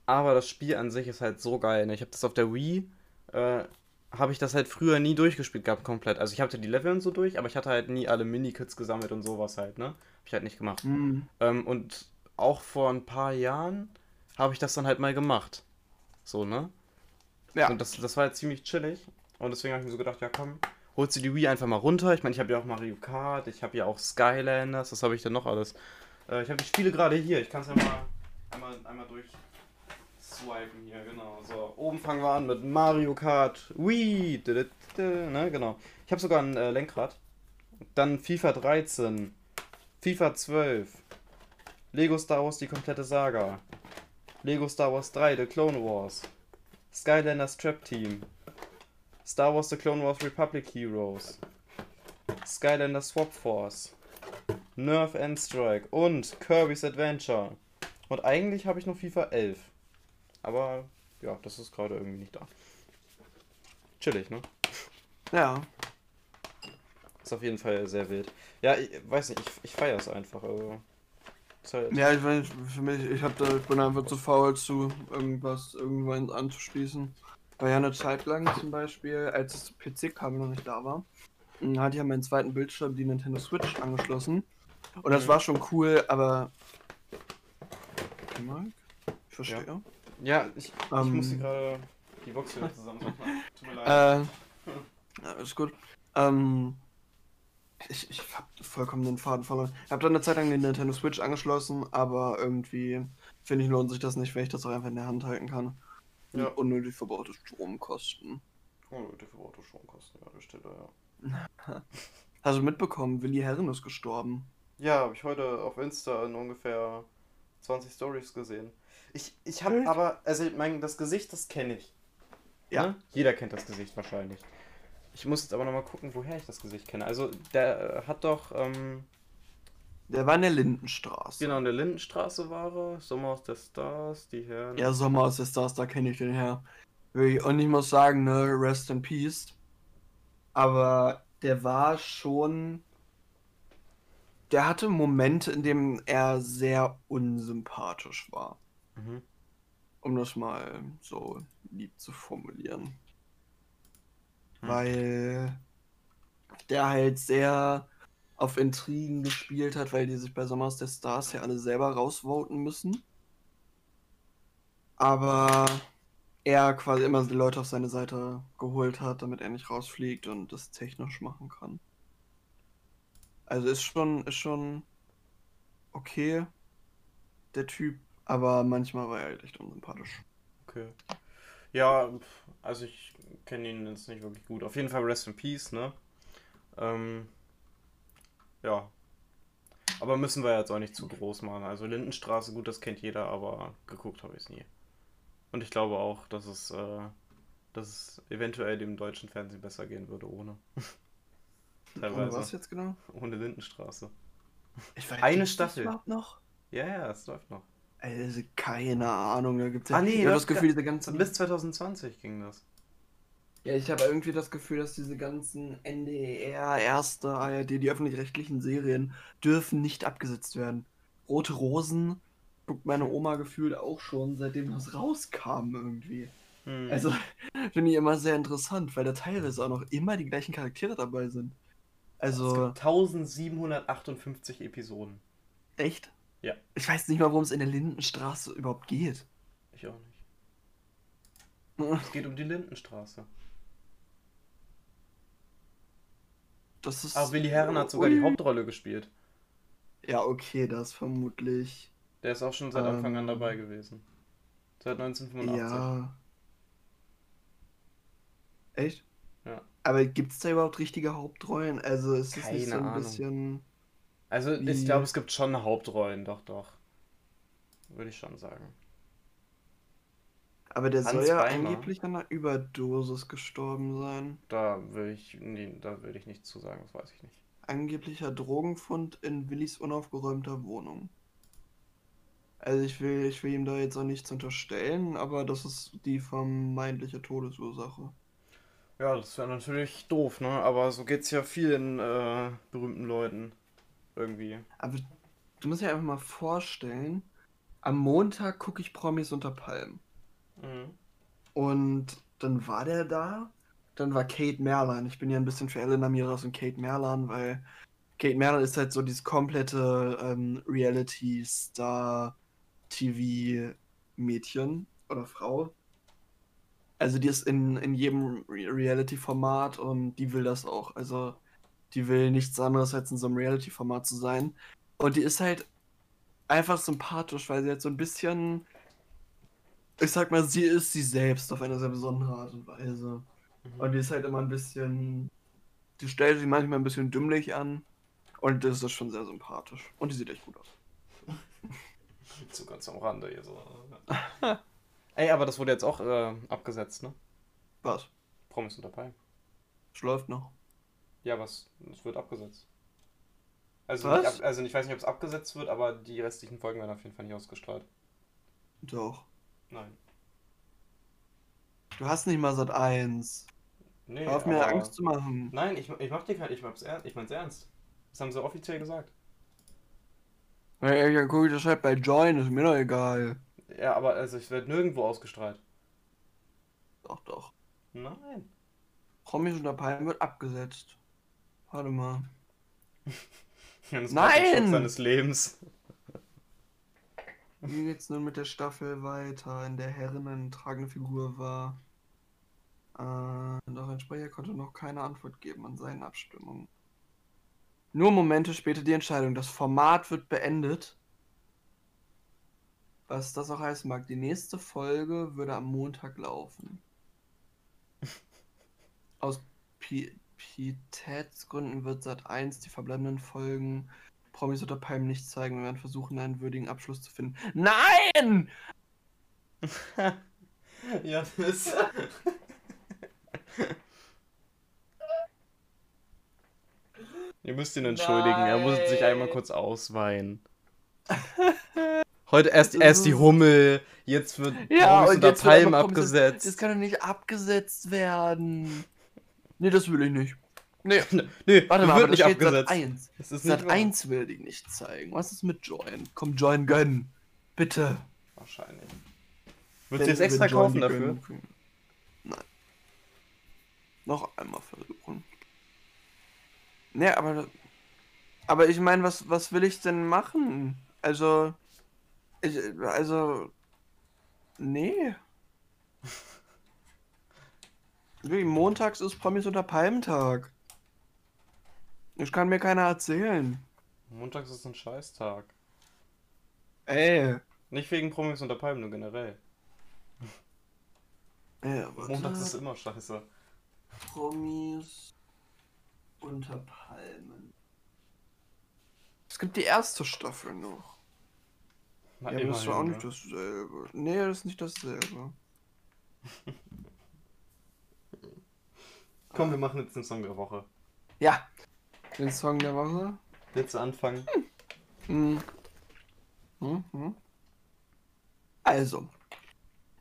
Aber das Spiel an sich ist halt so geil. Ne? Ich habe das auf der Wii, äh, habe ich das halt früher nie durchgespielt gehabt, komplett. Also ich hatte die Level und so durch, aber ich hatte halt nie alle Mini-Kits gesammelt und sowas halt, ne? Hab ich halt nicht gemacht. Mhm. Ähm, und auch vor ein paar Jahren habe ich das dann halt mal gemacht. So, ne? Ja. Und das, das war halt ziemlich chillig. Und deswegen habe ich mir so gedacht, ja komm, holst du die Wii einfach mal runter. Ich meine, ich habe ja auch Mario Kart, ich habe ja auch Skylanders, was habe ich denn noch alles? Äh, ich habe die Spiele gerade hier, ich kann es ja mal einmal, einmal durch swipen hier, genau. So, oben fangen wir an mit Mario Kart Wii. Ne, genau. Ich habe sogar ein äh, Lenkrad. Dann FIFA 13, FIFA 12, Lego Star Wars die komplette Saga, Lego Star Wars 3 The Clone Wars, Skylanders Trap Team, Star Wars The Clone Wars Republic Heroes, Skylanders Swap Force, Nerf End Strike und Kirby's Adventure. Und eigentlich habe ich noch FIFA 11. Aber ja, das ist gerade irgendwie nicht da. Chillig, ne? Ja. Ist auf jeden Fall sehr wild. Ja, ich weiß nicht, ich, ich feiere es einfach. Also, halt ja, ich weiß, für mich, ich, hab da, ich bin einfach zu faul zu irgendwas irgendwann anzuschließen. Weil ja eine Zeit lang zum Beispiel, als das PC-Kabel noch nicht da war, hatte ich ja meinen zweiten Bildschirm die Nintendo Switch angeschlossen. Und das mhm. war schon cool, aber. Mark? Ich verstehe. Ja. Ja, ich, ich ähm, musste gerade die Box wieder zusammenfassen. Tut mir leid. Äh, ja, ist gut. Ähm, ich, ich hab vollkommen den Faden verloren. Ich habe dann eine Zeit lang den Nintendo Switch angeschlossen, aber irgendwie finde ich lohnt sich das nicht, wenn ich das auch einfach in der Hand halten kann. Ja. Unnötig verbaute Stromkosten. Unnötig verbaute Stromkosten, ja, das steht da, ja. Hast du mitbekommen, Willi Herren ist gestorben? Ja, habe ich heute auf Insta in ungefähr 20 Stories gesehen. Ich, ich habe aber, also mein, das Gesicht, das kenne ich. Ja. Ne? Jeder kennt das Gesicht wahrscheinlich. Ich muss jetzt aber nochmal gucken, woher ich das Gesicht kenne. Also, der hat doch, ähm, Der war in der Lindenstraße. Genau, in der Lindenstraße war er. Sommer aus der Stars, die Herren. Ja, Sommer aus der Stars, da kenne ich den her. Und ich muss sagen, ne, Rest in Peace. Aber der war schon. Der hatte Momente, in denen er sehr unsympathisch war. Mhm. Um das mal so lieb zu formulieren. Mhm. Weil der halt sehr auf Intrigen gespielt hat, weil die sich bei Sommers der Stars ja alle selber rausvoten müssen. Aber er quasi immer die Leute auf seine Seite geholt hat, damit er nicht rausfliegt und das technisch machen kann. Also ist schon, ist schon okay, der Typ, aber manchmal war er halt echt unsympathisch. Okay. Ja, also ich kenne ihn jetzt nicht wirklich gut. Auf jeden Fall Rest in Peace, ne? Ähm, ja. Aber müssen wir jetzt auch nicht zu groß machen. Also Lindenstraße, gut, das kennt jeder, aber geguckt habe ich es nie. Und ich glaube auch, dass es, äh, dass es eventuell dem deutschen Fernsehen besser gehen würde ohne. Teilweise. Ohne was jetzt genau? Ohne Lindenstraße. Ich weiß, Eine Staffel. überhaupt noch? Ja, ja, es läuft noch. Also keine Ahnung, da gibt es ja. Ah, nee, das Gefühl, diese ganzen. Bis 2020 ging das. Ja, ich habe irgendwie das Gefühl, dass diese ganzen NDR, erste ARD, die öffentlich-rechtlichen Serien dürfen nicht abgesetzt werden. Rote Rosen guckt meine Oma gefühlt auch schon, seitdem das rauskam irgendwie. Hm. Also finde ich immer sehr interessant, weil da teilweise auch noch immer die gleichen Charaktere dabei sind. Also. Es gibt 1758 Episoden. Echt? Ja. Ich weiß nicht mal, worum es in der Lindenstraße überhaupt geht. Ich auch nicht. es geht um die Lindenstraße. Das ist. Aber Willi Herren hat sogar die Hauptrolle gespielt. Ja, okay, das vermutlich. Der ist auch schon seit Anfang ähm, an dabei gewesen. Seit 1985. Ja. Echt? Ja. Aber gibt es da überhaupt richtige Hauptrollen? Also ist es nicht so ein Ahnung. bisschen. Also ich glaube, es gibt schon Hauptrollen, doch, doch. Würde ich schon sagen. Aber der Hans soll ja Weimer. angeblich an einer Überdosis gestorben sein. Da will ich, nee, da will ich nichts zu sagen, das weiß ich nicht. Angeblicher Drogenfund in Willis unaufgeräumter Wohnung. Also ich will, ich will ihm da jetzt auch nichts unterstellen, aber das ist die vermeintliche Todesursache. Ja, das wäre natürlich doof, ne? Aber so geht's ja vielen äh, berühmten Leuten. Irgendwie. Aber du musst dir einfach mal vorstellen, am Montag gucke ich Promis unter Palmen. Mhm. Und dann war der da. Dann war Kate Merlan. Ich bin ja ein bisschen für Elena Miras und Kate Merlan, weil Kate Merlan ist halt so dieses komplette ähm, Reality-Star-TV-Mädchen oder Frau. Also die ist in, in jedem Reality-Format und die will das auch. Also die will nichts anderes als in so einem Reality-Format zu sein. Und die ist halt einfach sympathisch, weil sie halt so ein bisschen ich sag mal, sie ist sie selbst auf eine sehr besondere Art und Weise. Mhm. Und die ist halt immer ein bisschen. Die stellt sich manchmal ein bisschen dümmlich an. Und das ist schon sehr sympathisch. Und die sieht echt gut aus. so ganz am Rande hier so. Ey, aber das wurde jetzt auch äh, abgesetzt, ne? Was? Promis und dabei. Es läuft noch. Ja, was? Es wird abgesetzt. Also, was? Nicht ab, also ich weiß nicht, ob es abgesetzt wird, aber die restlichen Folgen werden auf jeden Fall nicht ausgestrahlt. Doch. Nein. Du hast nicht mal Sat 1. Nee, Hör auf mir Angst zu machen. Nein, ich, ich mach dir kein, ich mach's ernst, ich mein's ernst. Das haben sie offiziell gesagt. Ja, ja guck ich das halt bei Join, ist mir doch egal. Ja, aber also ich werde nirgendwo ausgestrahlt. Doch, doch. Nein. Promis unter Palmen wird abgesetzt. Warte mal. Nein! seines Lebens. Wie geht's nun mit der Staffel weiter, in der Herren eine tragende Figur war? Äh, doch ein Sprecher konnte noch keine Antwort geben an seinen Abstimmungen. Nur Momente später die Entscheidung. Das Format wird beendet. Was das auch heißen mag. Die nächste Folge würde am Montag laufen. Aus Pietätsgründen wird Sat 1 die verbleibenden Folgen Promis oder Palmen nicht zeigen. Wir werden versuchen, einen würdigen Abschluss zu finden. Nein! ja, das. Ihr müsst ihn entschuldigen, Nein. er muss sich einmal kurz ausweinen. Heute erst, erst die Hummel, jetzt wird ja, und jetzt Palm abgesetzt. Das kann doch nicht abgesetzt werden. Nee, das will ich nicht. Nee, nee warte mal, wird nicht abgesetzt. Sat 1. Das ist Sat 1 will die nicht zeigen. Was ist mit Join? Komm, Join gönnen. Bitte. Wahrscheinlich. Würdest du jetzt extra kaufen dafür? Nein. Noch einmal versuchen. Nee, aber. Aber ich meine, was, was will ich denn machen? Also. Ich, also. Nee. Wie, montags ist Promis unter Palmentag. Ich kann mir keiner erzählen. Montags ist ein Scheißtag. Ey. Nicht wegen Promis unter Palmen, nur generell. Ja, Montags ist immer scheiße. Promis unter Palmen. Es gibt die erste Staffel noch. Na, ja, das ist auch nicht dasselbe. Nee, das ist nicht dasselbe. Komm, wir machen jetzt den Song der Woche. Ja, den Song der Woche. Willst du anfangen? Hm. Hm, hm. Also,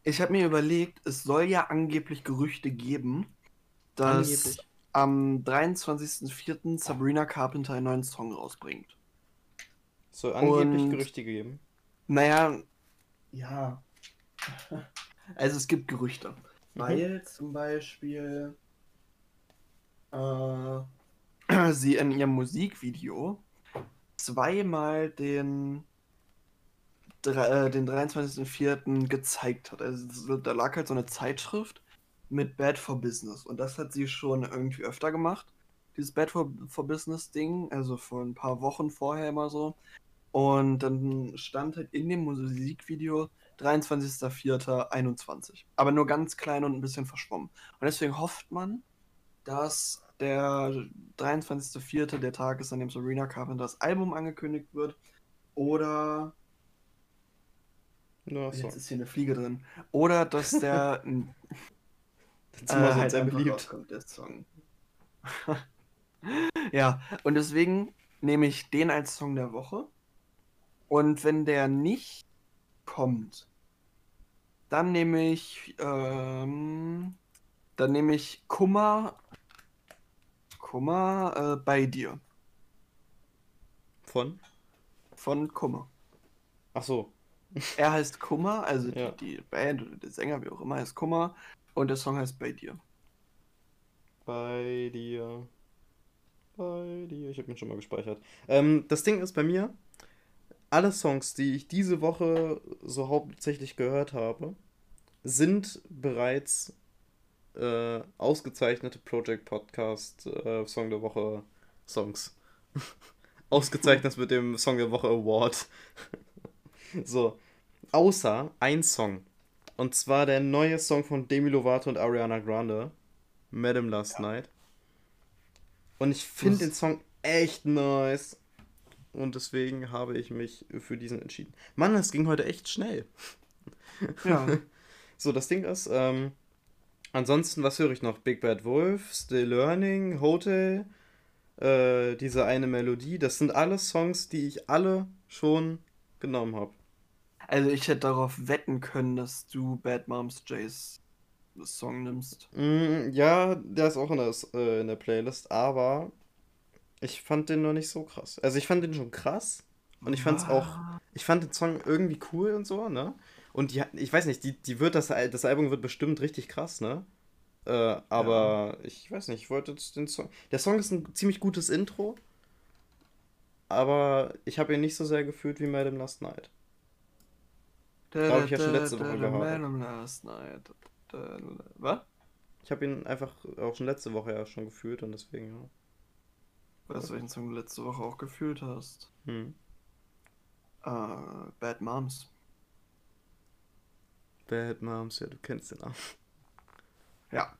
ich habe mir überlegt, es soll ja angeblich Gerüchte geben, dass angeblich. am 23.04. Sabrina Carpenter einen neuen Song rausbringt. Soll angeblich Und, Gerüchte geben? Naja, ja. Also es gibt Gerüchte. Mhm. Weil zum Beispiel äh, sie in ihrem Musikvideo zweimal den, äh, den 23.04. gezeigt hat. Also da lag halt so eine Zeitschrift mit Bad for Business. Und das hat sie schon irgendwie öfter gemacht. Dieses Bad for, for Business Ding, also vor ein paar Wochen vorher immer so. Und dann stand halt in dem Musikvideo 23.04.21. Aber nur ganz klein und ein bisschen verschwommen. Und deswegen hofft man, dass der 23.04. der Tag ist, an dem Serena Carpenters Album angekündigt wird. Oder. So. Jetzt ist hier eine Fliege drin. Oder dass der. Jetzt äh, halt sehr beliebt. Kommt, der Song. ja, und deswegen nehme ich den als Song der Woche. Und wenn der nicht kommt, dann nehme ich, ähm, dann nehme ich Kummer, Kummer äh, bei dir. Von? Von Kummer. Ach so. Er heißt Kummer, also ja. die, die, Band oder der Sänger, wie auch immer, heißt Kummer. Und der Song heißt Bei dir. Bei dir. Bei dir. Ich habe ihn schon mal gespeichert. Ähm, das Ding ist bei mir, alle Songs, die ich diese Woche so hauptsächlich gehört habe, sind bereits äh, ausgezeichnete Project Podcast äh, Song der Woche Songs. Ausgezeichnet mit dem Song der Woche Award. so. Außer ein Song. Und zwar der neue Song von Demi Lovato und Ariana Grande. Madam Last ja. Night. Und ich finde den Song echt nice. Und deswegen habe ich mich für diesen entschieden. Mann, es ging heute echt schnell. Ja. so, das Ding ist, ähm, ansonsten, was höre ich noch? Big Bad Wolf, Still Learning, Hotel, äh, diese eine Melodie. Das sind alles Songs, die ich alle schon genommen habe. Also ich hätte darauf wetten können, dass du Bad Moms Jays Song nimmst. Mm, ja, der ist auch in der, äh, in der Playlist, aber ich fand den noch nicht so krass. Also ich fand den schon krass. Und ich fand's auch. Ich fand den Song irgendwie cool und so, ne? Und die, ich weiß nicht, die, die wird das, das Album wird bestimmt richtig krass, ne? Äh, aber ja. ich weiß nicht, ich wollte den Song. Der Song ist ein ziemlich gutes Intro. Aber ich habe ihn nicht so sehr gefühlt wie Madam Last Night. Glaube ich ja schon letzte Woche gehört. Madam Last Night. Was? Ich habe ihn einfach auch schon letzte Woche ja schon gefühlt und deswegen, ja. Weißt du, welchen Song du letzte Woche auch gefühlt hast? Hm. Uh, Bad Moms. Bad Moms, ja, du kennst den auch. Ja.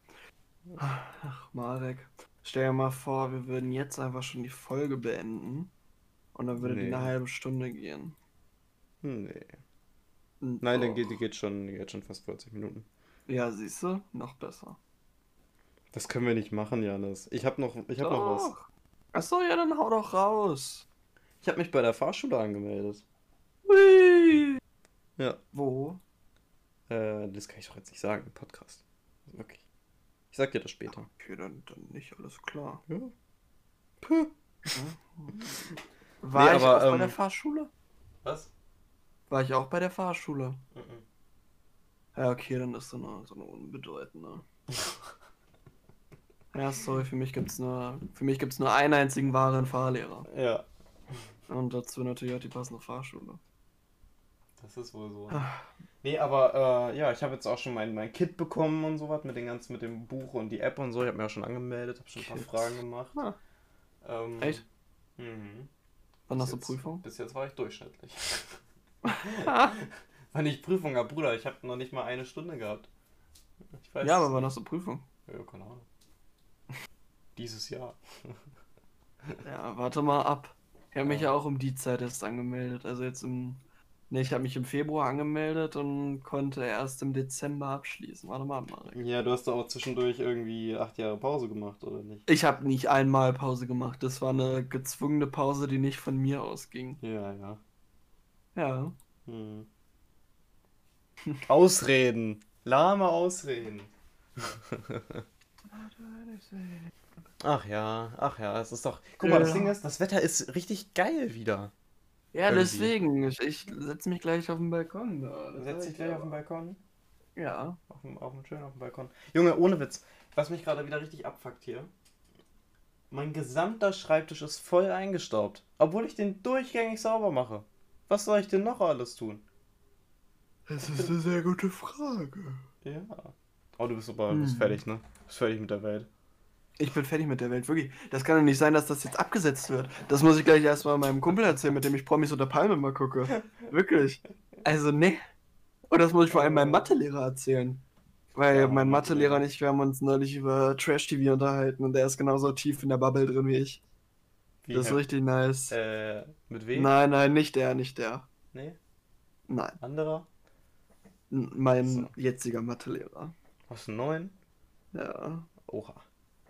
Ach, Marek. Stell dir mal vor, wir würden jetzt einfach schon die Folge beenden. Und dann würde nee. die eine halbe Stunde gehen. Nee. Nein, dann geht die geht schon, die geht schon fast 40 Minuten. Ja, siehst du? Noch besser. Das können wir nicht machen, Janis. Ich hab noch, ich hab noch was. Achso, ja, dann hau doch raus. Ich habe mich bei der Fahrschule angemeldet. Hui. Ja. Wo? Äh, das kann ich doch jetzt nicht sagen im Podcast. Okay. Ich sag dir das später. Okay, dann, dann nicht, alles klar. Ja. Puh. War nee, ich aber, auch ähm, bei der Fahrschule? Was? War ich auch bei der Fahrschule? Mhm. Ja, okay, dann ist so eine, so eine unbedeutende. ja, sorry, für mich gibt's nur, für mich gibt's nur einen einzigen wahren Fahrlehrer. Ja. Und dazu natürlich auch die passende Fahrschule. Das ist wohl so. Ah. Nee, aber äh, ja, ich habe jetzt auch schon mein, mein Kit bekommen und so was mit den ganzen, mit dem Buch und die App und so. Ich habe mir auch schon angemeldet, habe schon ein paar. Fragen gemacht. Ah. Ähm, Echt? Mhm. Wann hast du Prüfung? Bis jetzt war ich durchschnittlich. wann ich Prüfung habe, Bruder, ich habe noch nicht mal eine Stunde gehabt. ja, aber wann hast du Prüfung? Ja, keine Ahnung. Dieses Jahr. ja, warte mal ab. Ich habe mich ja auch um die Zeit erst angemeldet. Also jetzt im Ne, ich habe mich im Februar angemeldet und konnte erst im Dezember abschließen. Warte mal, Marek. Ja, du hast da auch zwischendurch irgendwie acht Jahre Pause gemacht, oder nicht? Ich habe nicht einmal Pause gemacht. Das war eine gezwungene Pause, die nicht von mir ausging. Ja, ja. Ja. Hm. Ausreden. Lahme Ausreden. ach ja, ach ja, es ist doch. Guck mal, das Ding ist, das Wetter ist richtig geil wieder. Ja, Irgendwie. deswegen. Ich, ich setze mich gleich auf den Balkon. Da. Setz dich gleich auf den Balkon? Ja. Auf dem, auf dem, schön auf dem Balkon. Junge, ohne Witz. Was mich gerade wieder richtig abfuckt hier. Mein gesamter Schreibtisch ist voll eingestaubt. Obwohl ich den durchgängig sauber mache. Was soll ich denn noch alles tun? Das ist eine sehr gute Frage. Ja. Oh, du bist aber hm. bist fertig, ne? Du bist fertig mit der Welt. Ich bin fertig mit der Welt, wirklich. Das kann doch nicht sein, dass das jetzt abgesetzt wird. Das muss ich gleich erstmal meinem Kumpel erzählen, mit dem ich Promis unter Palme mal gucke. Wirklich. Also, ne. Und das muss ich vor allem meinem Mathelehrer erzählen. Weil ja, mein Mathelehrer und ich, wir haben uns neulich über Trash-TV unterhalten und der ist genauso tief in der Bubble drin wie ich. Wie das ist richtig nice. Äh, mit wem? Nein, nein, nicht der, nicht der. Nee? Nein. Anderer? mein so. jetziger Mathelehrer. Hast du einen neuen? Ja. Oha.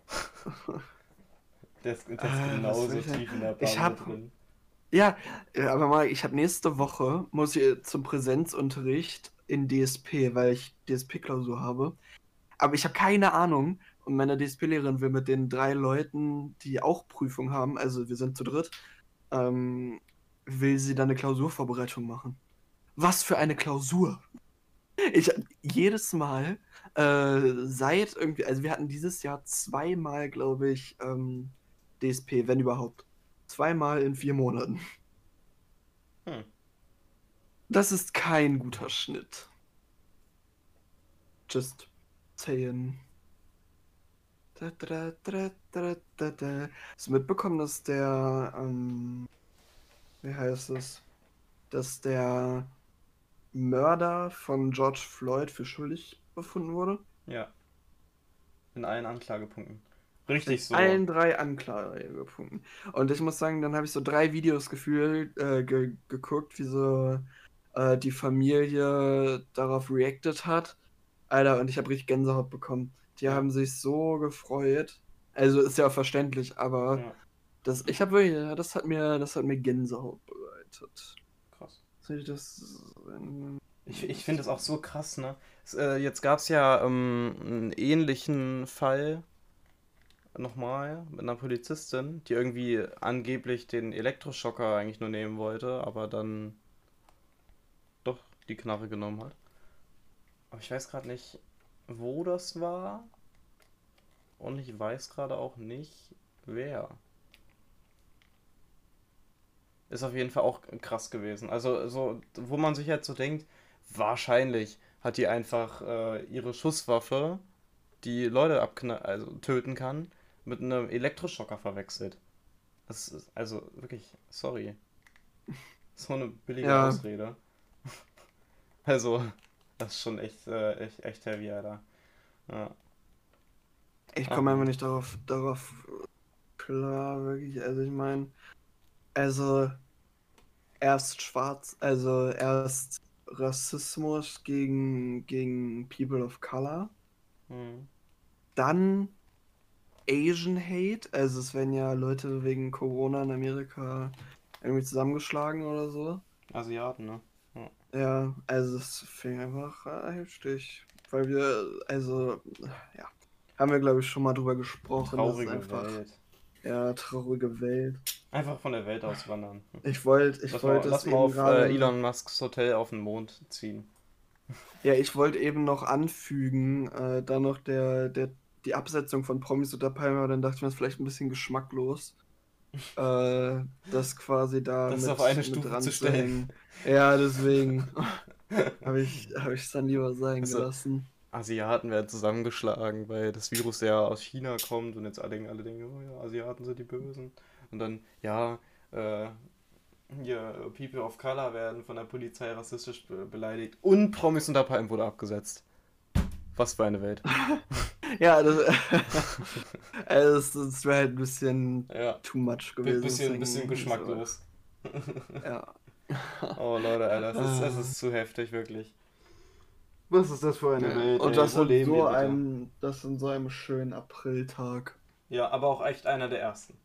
der ist ah, genauso tief in der Bubble ich hab, drin. Ja, aber mal, ich habe nächste Woche, muss ich zum Präsenzunterricht in DSP, weil ich DSP-Klausur habe. Aber ich habe keine Ahnung und meine DSP-Lehrerin will mit den drei Leuten, die auch Prüfung haben, also wir sind zu dritt, ähm, will sie dann eine Klausurvorbereitung machen. Was für eine Klausur! Ich jedes Mal äh, seit irgendwie, also wir hatten dieses Jahr zweimal, glaube ich, ähm, DSP, wenn überhaupt. Zweimal in vier Monaten. Hm. Das ist kein guter Schnitt. Just saying. Da, da, da, da, da, da. Hast du mitbekommen, dass der, ähm, wie heißt es? Dass der Mörder von George Floyd für schuldig befunden wurde? Ja. In allen Anklagepunkten. Richtig so. allen drei Anklagepunkten. Und ich muss sagen, dann habe ich so drei Videos gefühlt, äh, ge geguckt, wie so äh, die Familie darauf reacted hat. Alter, und ich habe richtig Gänsehaut bekommen. Die ja. haben sich so gefreut. Also ist ja auch verständlich, aber ja. das, ich habe wirklich, das hat mir, das hat mir Gänsehaut bereitet. Krass. Soll ich das. Ich, finde es auch so krass, ne? Äh, jetzt gab es ja ähm, einen ähnlichen Fall nochmal mit einer Polizistin, die irgendwie angeblich den Elektroschocker eigentlich nur nehmen wollte, aber dann doch die Knarre genommen hat. Aber ich weiß gerade nicht, wo das war. Und ich weiß gerade auch nicht, wer. Ist auf jeden Fall auch krass gewesen. Also, so, wo man sich jetzt so denkt, wahrscheinlich hat die einfach äh, ihre Schusswaffe, die Leute abknall also töten kann, mit einem Elektroschocker verwechselt. Das ist also wirklich, sorry. So eine billige ja. Ausrede. Also, das ist schon echt, äh, echt, echt heavy, Alter. Ja. Ich komme einfach nicht darauf, darauf klar, wirklich. Also ich meine, also erst schwarz, also erst Rassismus gegen, gegen People of Color. Mhm. Dann Asian Hate. Also es werden ja Leute wegen Corona in Amerika irgendwie zusammengeschlagen oder so. Asiaten, ne? Ja, ja also das fing einfach äh, heftig. Weil wir, also, ja, haben wir glaube ich schon mal drüber gesprochen. Traurige einfach, Welt. Ja, traurige Welt. Einfach von der Welt auswandern. Ich wollte, ich wollte Lass mal auf grade... äh, Elon Musks Hotel auf den Mond ziehen. Ja, ich wollte eben noch anfügen, äh, da noch der, der, die Absetzung von Promis unter Palmer, dann dachte ich mir, das ist vielleicht ein bisschen geschmacklos. äh, das quasi da das mit, auf eine Stufe zu stellen. Ja, deswegen habe ich es hab dann lieber sein also, gelassen. Asiaten werden zusammengeschlagen, weil das Virus ja aus China kommt und jetzt alle, alle denken, oh ja, Asiaten sind die Bösen. Und dann, ja, äh, hier, People of Color werden von der Polizei rassistisch be beleidigt und Promis unter Palmen wurde abgesetzt. Was für eine Welt. ja, das, also das, das wäre halt ein bisschen ja. too much gewesen. Bisschen, bisschen geschmacklos. ja. Oh Leute, Alter, das ist, das ist zu heftig, wirklich. Was ist das für eine ja. Welt? Und das, in so einem, das in so einem schönen Apriltag. Ja, aber auch echt einer der ersten.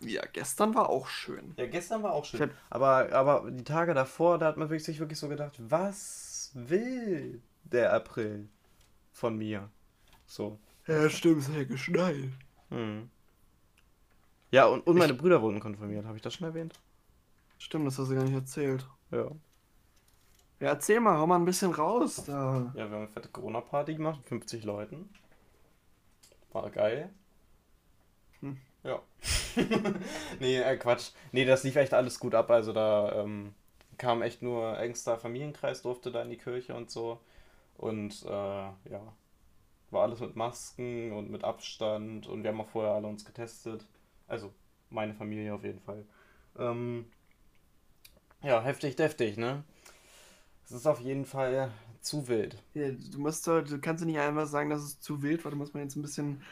Ja, gestern war auch schön. Ja, gestern war auch schön. Hab... Aber, aber die Tage davor, da hat man sich wirklich so gedacht, was will der April von mir? So. Ja, stimmt, es hat ja geschneit. Hm. Ja, und, und meine ich... Brüder wurden konfirmiert. Habe ich das schon erwähnt? Stimmt, das hast du gar nicht erzählt. Ja. Ja, erzähl mal, hau mal ein bisschen raus da. Ja, wir haben eine fette Corona-Party gemacht mit 50 Leuten. War geil. Hm. Ja. nee, äh, Quatsch. Nee, das lief echt alles gut ab. Also da ähm, kam echt nur engster Familienkreis, durfte da in die Kirche und so. Und äh, ja, war alles mit Masken und mit Abstand und wir haben auch vorher alle uns getestet. Also meine Familie auf jeden Fall. Ähm, ja, heftig, deftig, ne? Es ist auf jeden Fall zu wild. Ja, du musst doch, du kannst nicht einfach sagen, dass es zu wild war, du musst mal jetzt ein bisschen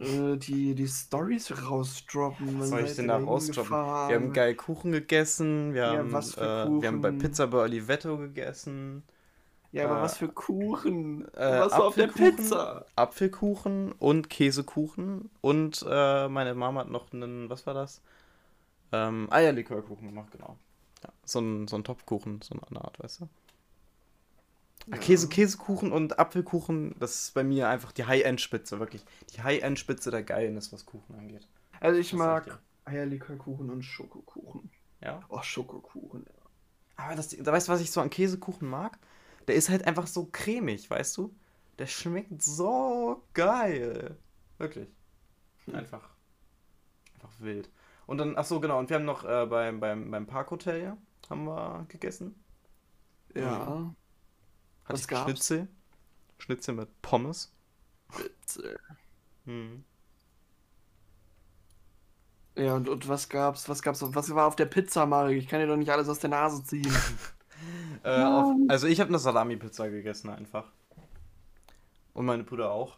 äh, die, die Stories rausdroppen. Was soll ich denn da rausdroppen? Wir haben geil Kuchen gegessen, wir, ja, haben, äh, wir haben bei Pizza bei Olivetto gegessen. Ja, aber äh, was für Kuchen? Äh, was war auf der Pizza? Apfelkuchen und Käsekuchen. Und äh, meine Mama hat noch einen, was war das? Ähm, Eierlikörkuchen gemacht, genau. Ja, so ein, so ein Topfkuchen, so eine Art, weißt du? Ja. Käse, Käsekuchen und Apfelkuchen, das ist bei mir einfach die High-End-Spitze, wirklich. Die High-End-Spitze der Geilnis, was Kuchen angeht. Also ich das mag Eierlikörkuchen und Schokokuchen. Ja? Oh, Schokokuchen, ja. Aber das, da weißt du, was ich so an Käsekuchen mag? Der ist halt einfach so cremig, weißt du? Der schmeckt so geil. Wirklich. Hm. Einfach. Einfach wild. Und dann, ach so, genau, und wir haben noch äh, beim, beim, beim Parkhotel, ja, haben wir gegessen. Ja. Hatte Was gab's? Schnitzel. Schnitzel mit Pommes. Schnitzel. Hm. Ja, und, und was gab's? Was gab's? Was war auf der Pizza, Mario? Ich kann dir doch nicht alles aus der Nase ziehen. äh, auf, also ich habe eine Salami-Pizza gegessen einfach. Und meine Brüder auch.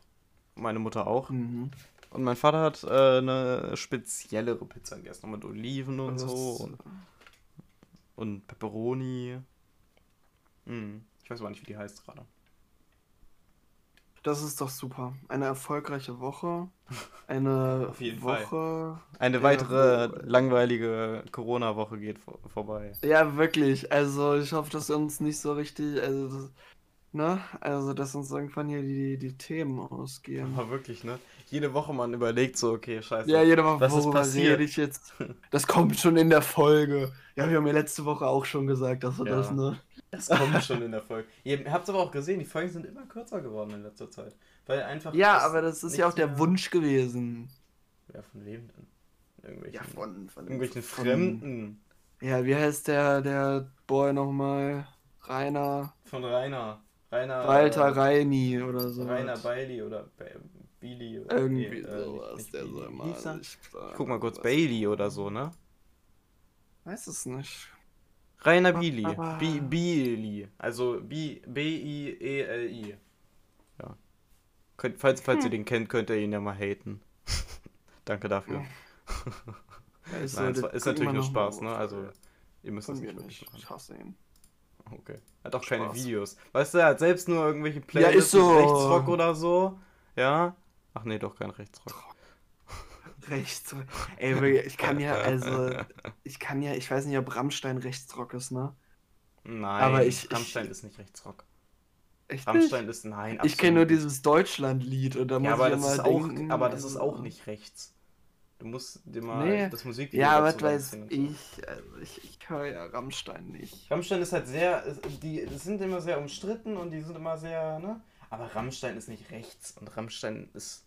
Meine Mutter auch. Mhm. Und mein Vater hat äh, eine speziellere Pizza gegessen, mit Oliven und was? so. Und, und Pepperoni. Hm. Ich weiß aber nicht, wie die heißt gerade. Das ist doch super. Eine erfolgreiche Woche. Eine Auf jeden Woche. Fall. Eine weitere Woche. langweilige Corona-Woche geht vor vorbei. Ja, wirklich. Also ich hoffe, dass uns nicht so richtig. Also, das, ne? Also, dass uns irgendwann hier die, die Themen ausgehen. Aber wirklich, ne? Jede Woche man überlegt so, okay, scheiße. Ja, jede Woche, was ist passiert? ich jetzt? Das kommt schon in der Folge. Ja, wir haben ja letzte Woche auch schon gesagt, dass wir ja. das, ne? Das kommt schon in der Folge. Ihr habt es aber auch gesehen, die Folgen sind immer kürzer geworden in letzter Zeit. Weil einfach. Ja, das aber das ist ja auch der Wunsch gewesen. Ja, von wem denn? Irgendwelchen, ja, von, von irgendwelchen von, Fremden. Ja, wie heißt der, der Boy nochmal? Rainer. Von Rainer. Rainer. Walter äh, Reini oder so. Rainer Bailey oder Billy. Oder Irgendwie nee, äh, sowas, nicht, der soll mal. Ich guck mal kurz, Bailey oder so, ne? Weiß es nicht. Rainer Bili. Bili. Also B-I-E-L-I. Ja. Könnt, falls, falls hm. ihr den kennt, könnt ihr ihn ja mal haten. Danke dafür. Ja, ist, Nein, so, ist natürlich nur Spaß, ne? Also, ihr müsst das nicht wirklich Ich hasse ihn. Okay. Er hat auch keine Videos. Weißt du, er hat selbst nur irgendwelche Playlists ja, ist so. Rechtsrock oder so. Ja. Ach nee, doch kein Rechtsrock. Rechtsrock. Ey, ich kann ja, also, ich kann ja, ich weiß nicht, ob Rammstein Rechtsrock ist, ne? Nein, aber ich, Rammstein ich, ist nicht Rechtsrock. Echt Rammstein nicht? ist nein. Ich kenne nur dieses Deutschland-Lied und da muss ja, aber ich das ja mal denken, auch, Aber das ist auch nicht rechts. Du musst dir mal nee. das Musikvideo Ja, was weiß ich, also ich, ich höre ja Rammstein nicht. Rammstein ist halt sehr, die sind immer sehr umstritten und die sind immer sehr, ne? Aber Rammstein ist nicht rechts und Rammstein ist,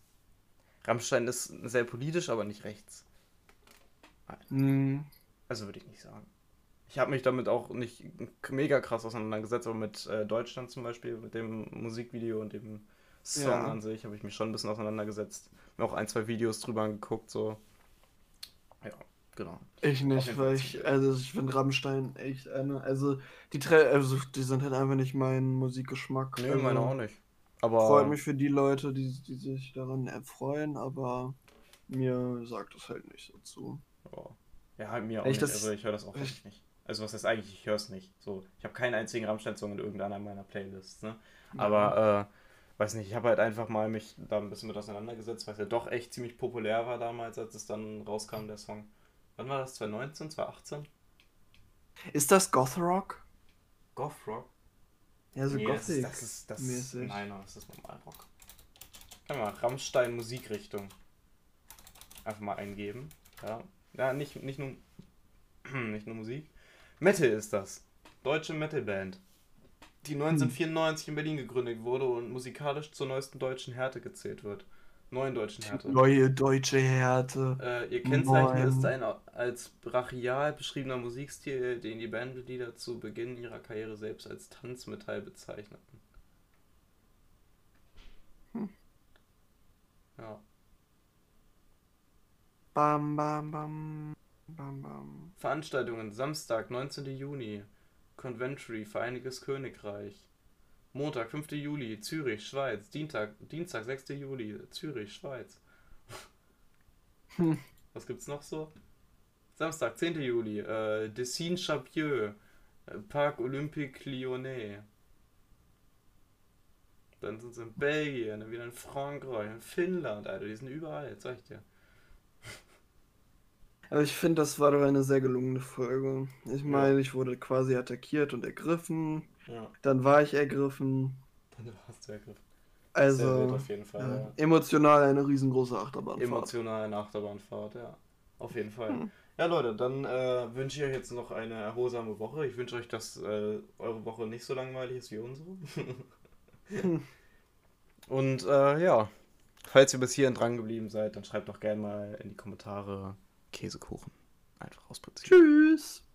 Rammstein ist sehr politisch, aber nicht rechts. Hm. Also würde ich nicht sagen. Ich habe mich damit auch nicht mega krass auseinandergesetzt, aber mit äh, Deutschland zum Beispiel, mit dem Musikvideo und dem Song ja. an sich, habe ich mich schon ein bisschen auseinandergesetzt. Mir auch ein, zwei Videos drüber angeguckt, so. Ja, genau. Ich nicht, weil ich, also ich finde Rammstein echt eine, also die, also die sind halt einfach nicht mein Musikgeschmack. Nee, also, meine auch nicht. Aber. Freut mich für die Leute, die, die sich daran erfreuen, aber mir sagt das halt nicht so zu. Ja, ja mir auch ich nicht. Das, also ich höre das auch echt nicht. Also was heißt eigentlich, ich höre es nicht. So, ich habe keinen einzigen Rammstein-Song in irgendeiner meiner Playlists, ne? Aber, äh, weiß nicht, ich habe halt einfach mal mich da ein bisschen mit auseinandergesetzt, weil es ja doch echt ziemlich populär war damals, als es dann rauskam, der Song. Wann war das? 2019, 2018? Ist das Goth Rock? Ja, so nee, Gothic. Das ist, das ist, das, nein, das ist normal Rock. Kann mal Rammstein Musikrichtung einfach mal eingeben. Ja, ja nicht, nicht, nur, nicht nur Musik. Metal ist das. Deutsche Metalband. Die 1994 hm. in Berlin gegründet wurde und musikalisch zur neuesten deutschen Härte gezählt wird. Neuen deutschen Härte. Neue deutsche Härte. Äh, ihr Kennzeichen Neun. ist ein als brachial beschriebener Musikstil, den die Bandmitglieder zu Beginn ihrer Karriere selbst als Tanzmetall bezeichneten. Hm. Ja. Bam, bam, bam. Bam, bam. Veranstaltungen Samstag, 19. Juni. Conventry, Vereiniges Königreich. Montag, 5. Juli, Zürich, Schweiz. Dienstag, Dienstag 6. Juli, Zürich, Schweiz. Hm. Was gibt's noch so? Samstag, 10. Juli, äh, Dessine Chapieux, äh, Parc Olympique Lyonnais. Dann sind sie in Belgien, dann wieder in Frankreich, in Finnland, Alter, die sind überall, zeig ich dir. Aber ich finde, das war doch eine sehr gelungene Folge. Ich meine, ich wurde quasi attackiert und ergriffen. Ja. Dann war ich ergriffen. Dann warst du ergriffen. Also, Fall. Ja. emotional eine riesengroße Achterbahnfahrt. Emotional eine Achterbahnfahrt, ja. Auf jeden Fall. Hm. Ja, Leute, dann äh, wünsche ich euch jetzt noch eine erholsame Woche. Ich wünsche euch, dass äh, eure Woche nicht so langweilig ist wie unsere. hm. Und äh, ja, falls ihr bis hierhin dran geblieben seid, dann schreibt doch gerne mal in die Kommentare, Käsekuchen. Einfach aus Prinzip. Tschüss.